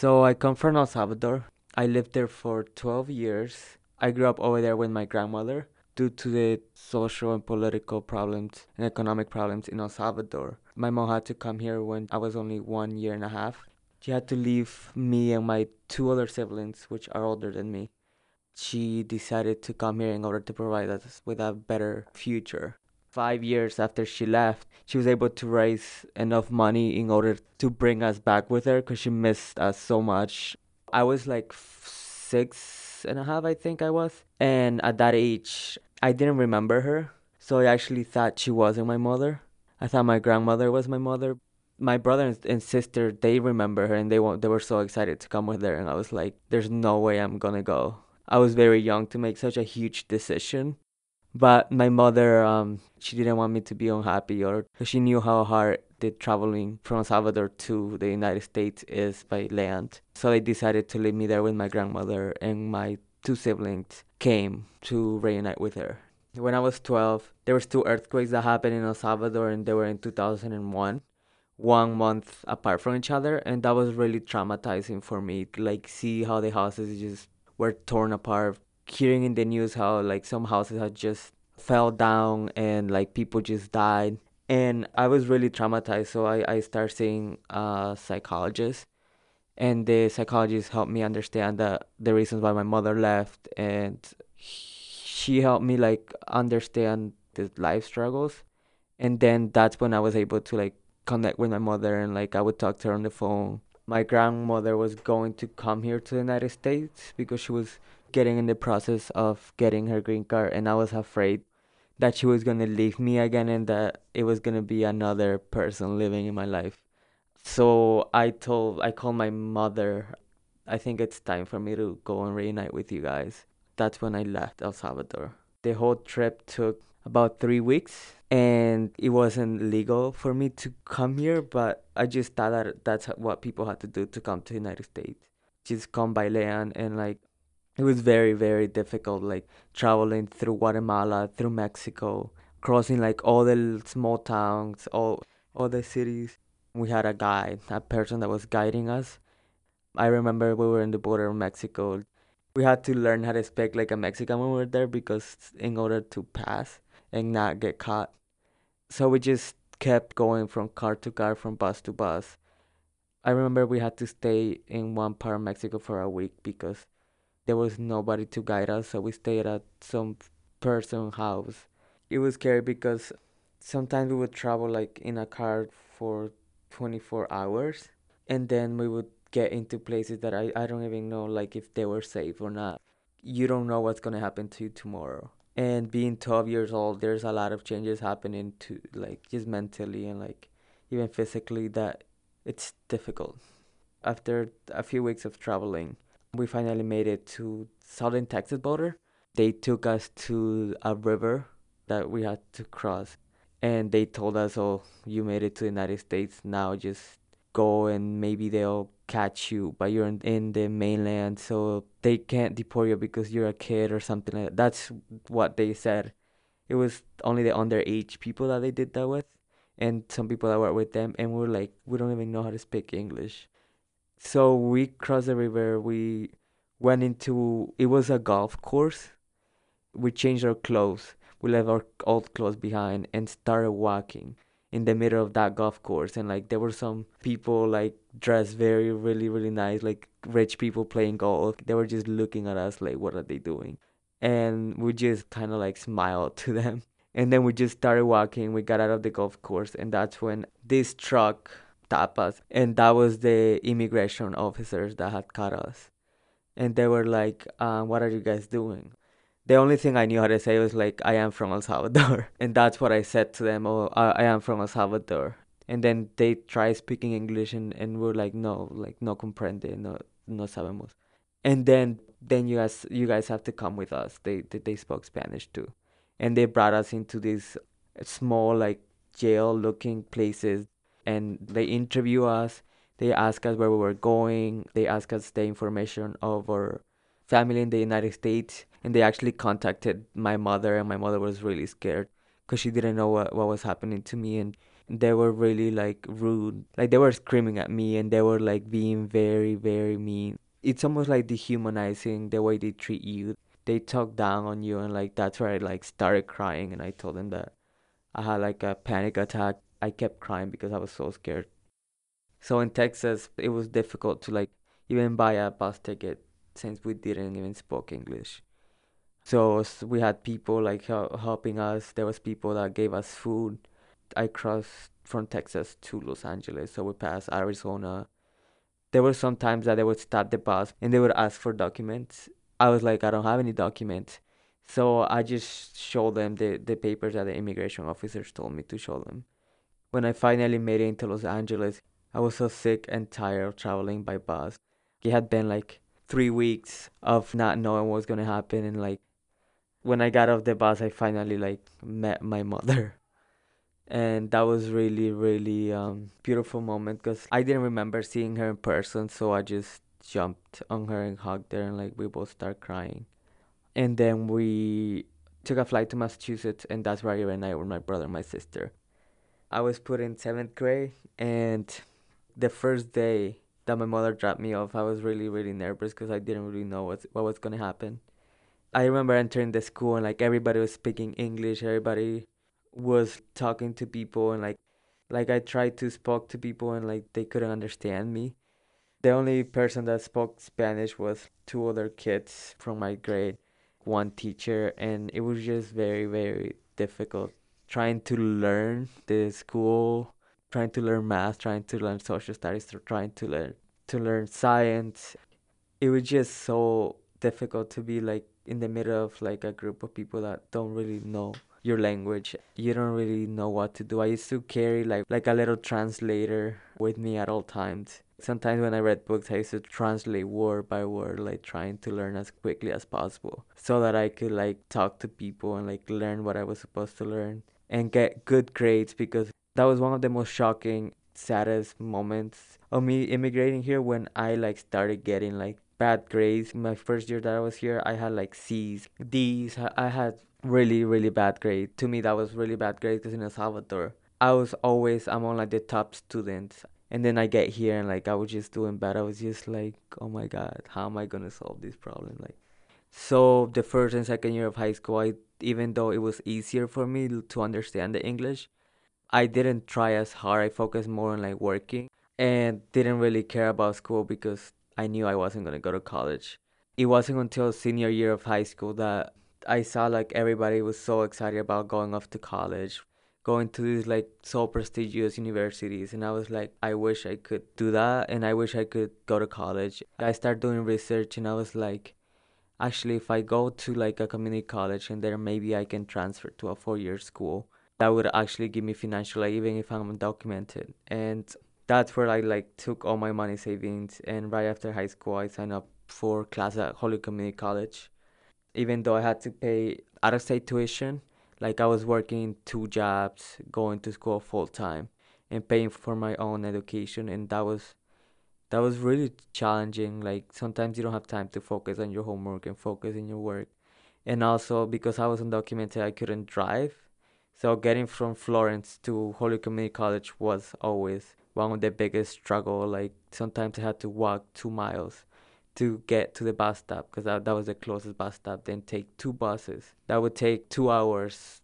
So I come from El Salvador. I lived there for 12 years. I grew up over there with my grandmother due to the social and political problems and economic problems in El Salvador. My mom had to come here when I was only one year and a half. She had to leave me and my two other siblings, which are older than me. She decided to come here in order to provide us with a better future. Five years after she left, she was able to raise enough money in order to bring us back with her because she missed us so much. I was like six and a half, I think I was. And at that age, I didn't remember her. So I actually thought she wasn't my mother. I thought my grandmother was my mother. My brother and sister, they remember her and they they were so excited to come with her. And I was like, there's no way I'm gonna go. I was very young to make such a huge decision. But my mother, um, she didn't want me to be unhappy, or she knew how hard the traveling from El Salvador to the United States is by land. So they decided to leave me there with my grandmother, and my two siblings came to reunite with her. When I was 12, there was two earthquakes that happened in El Salvador, and they were in 2001 one month apart from each other and that was really traumatizing for me like see how the houses just were torn apart hearing in the news how like some houses had just fell down and like people just died. And i was really traumatized so i, I started seeing a psychologist. And the psychologist helped me understand the, the reasons why my mother left. And she helped me like understand the life struggles. And then that's when i was able to like connect with my mother and like i would talk to her on the phone. My grandmother was going to come here to the united states because she was getting in the process of getting her green card and I was afraid that she was going to leave me again and that it was going to be another person living in my life. So I told I called my mother I think it's time for me to go and reunite with you guys. That's when I left El Salvador. The whole trip took about 3 weeks and it wasn't legal for me to come here, but I just thought that that's what people had to do to come to the United States. Just come by land and like it was very very difficult like traveling through guatemala through mexico crossing like all the small towns all all the cities. We had a guide a person that was guiding us. I remember we were in the border of mexico. We had to learn how to speak like a mexican when we were there because in order to pass and not get caught. So we just kept going from car to car from bus to bus. I remember we had to stay in one part of mexico for a week because there was nobody to guide us, so we stayed at some person's house. It was scary because sometimes we would travel like in a car for 24 hours and then we would get into places that I, I don't even know like if they were safe or not. You don't know what's gonna happen to you tomorrow. And being 12 years old, there's a lot of changes happening to like just mentally and like even physically that it's difficult. After a few weeks of traveling, we finally made it to southern Texas border. They took us to a river that we had to cross, and they told us, "Oh, you made it to the United States. Now just go, and maybe they'll catch you, but you're in, the mainland, so they can't deport you because you're a kid or something like that." That's what they said. It was only the underage people that they did that with, and some people that were with them, and we we're like, we don't even know how to speak English so we crossed the river. We went into it was a golf course. We changed our clothes. We left our old clothes behind and started walking in the middle of that golf course. And like there were some people like dressed very really really nice, like rich people playing golf. They were just looking at us like, what are they doing? And we just kind of like smiled to them. And then we just started walking. We got out of the golf course, and that's when this truck tapas and that was the immigration officers that had caught us. And they were like uh, what are you guys doing? The only thing i knew how to say was like i am from el salvador. And that's what i said to them oh i, am from el salvador. And then they tried speaking english and, and we're like no like no comprende no no sabemos. And then then you guys you guys have to come with us. They they, they spoke spanish too. And they brought us into these small like jail looking places and they interview us. They ask us where we were going. They ask us the information of our family in the United States. And they actually contacted my mother, and my mother was really scared because she didn't know what, what was happening to me. And They were really like rude. Like they were screaming at me and they were like being very, very mean. It's almost like dehumanizing the way they treat you. They talk down on you and like that's where I like started crying and I told them that I had like a panic attack. I kept crying because I was so scared. So in Texas, it was difficult to like even buy a bus ticket since we didn't even speak English. So we had people like helping us. There was people that gave us food. I crossed from Texas to Los Angeles, so we passed Arizona. There were some times that they would stop the bus and they would ask for documents. I was like, I don't have any documents. So I just showed them the, the papers that the immigration officers told me to show them. When I finally made it into Los Angeles, I was so sick and tired of traveling by bus. It had been like three weeks of not knowing what was gonna happen and like when I got off the bus, I finally like met my mother, and that was really really um, beautiful moment because I didn't remember seeing her in person, so I just jumped on her and hugged her, and like we both start crying, and then we took a flight to Massachusetts, and that's where I reunited with my brother and my sister. I was put in seventh grade, and the first day that my mother dropped me off, I was really really nervous because I didn't really know what what was gonna happen I remember entering the school and like everybody was speaking English, everybody was talking to people and like like I tried to speak to people and like they couldn't understand me. The only person that spoke Spanish was two other kids from my grade, one teacher, and it was just very very difficult trying to learn the school, trying to learn math, trying to learn social studies, trying to learn to learn science. It was just so difficult to be like in the middle of like a group of people that don't really know your language. You don't really know what to do. I used to carry like like a little translator with me at all times. Sometimes when i read books i used to translate word by word like trying to learn as quickly as possible so that i could like talk to people and like learn what i was supposed to learn and get good grades because that was one of the most shocking saddest moments of me immigrating here when i like started getting like bad grades. My first year that I was here, I had like C's, D's. I had really, really bad grades. To me, that was really bad grades because in El Salvador, I was always among like the top students. And then I get here and like I was just doing bad. I was just like, oh my god, how am I gonna solve this problem? Like, so the first and second year of high school, I even though it was easier for me to understand the English, I didn't try as hard. I focused more on like working and didn't really care about school because I knew I wasn't to go to college. It wasn't until senior year of high school that I saw like everybody was so excited about going off to college, going to these like so prestigious universities and I was like I wish I could do that and I wish I could go to college. I started doing research and I was like actually if I go to like a community college and there maybe I can transfer to a four-year school that would actually give me financial aid even if I'm undocumented. And that's where I like took all my money savings and right after high school I signed up for class at Holyoke Community College. Even though I had to pay out of state tuition, like I was working two jobs, going to school full time and paying for my own education and that was that was really challenging. Like sometimes you don't have time to focus on your homework and focus in your work. And also because I was undocumented I couldn't drive. So getting from Florence to Holyoke Community College was always one of the biggest struggle. Like sometimes I had to walk two miles to get to the bus stop because that, that was the closest bus stop. Then take two buses. That would take two hours.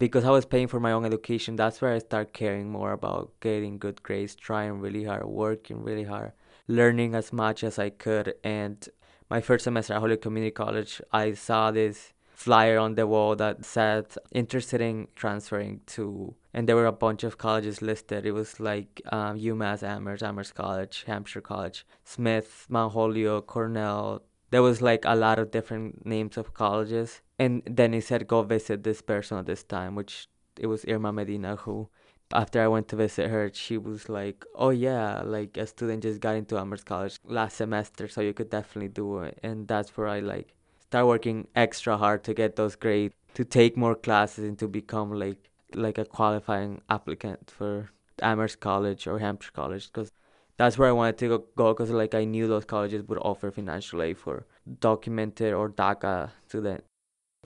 Because I was paying for my own education, that's where I start caring more about getting good grades, trying really hard, working really hard, learning as much as I could. And my first semester at Holyoke Community College, I saw this flyer on the wall that said interested in transferring to and there were a bunch of colleges listed. It was like um, UMass Amherst, Amherst College, Hampshire College, Smith, Mount Holyoke, Cornell. There was like a lot of different names of colleges. And then he said, go visit this person at this time, which it was Irma Medina who after I went to visit her, she was like, "Oh yeah, like a student just got into Amherst College last semester, so you could definitely do it." And that's where I like start working extra hard to get those grades, to take more classes, and to become like like a qualifying applicant for Amherst College or Hampshire College because that's where I wanted to go because like I knew those colleges would offer financial aid for documented or DACA students.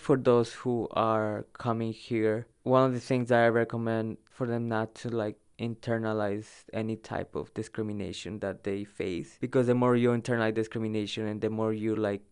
For those who are coming here, one of the things that I recommend for them not to like internalize any type of discrimination that they face because the more you internalize discrimination and the more you like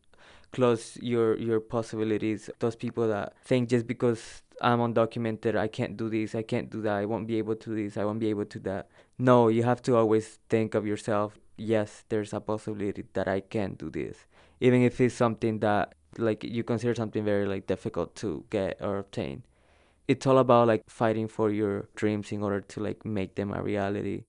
close your your possibilities those people that think just because i'm undocumented i can't do this i can't do that i won't be able to this i won't be able to that. No you have to always think of yourself yes there's a possibility that i can do this. Even if it's something that like you consider something very like difficult to get or obtain. It's all about like fighting for your dreams in order to like make them a reality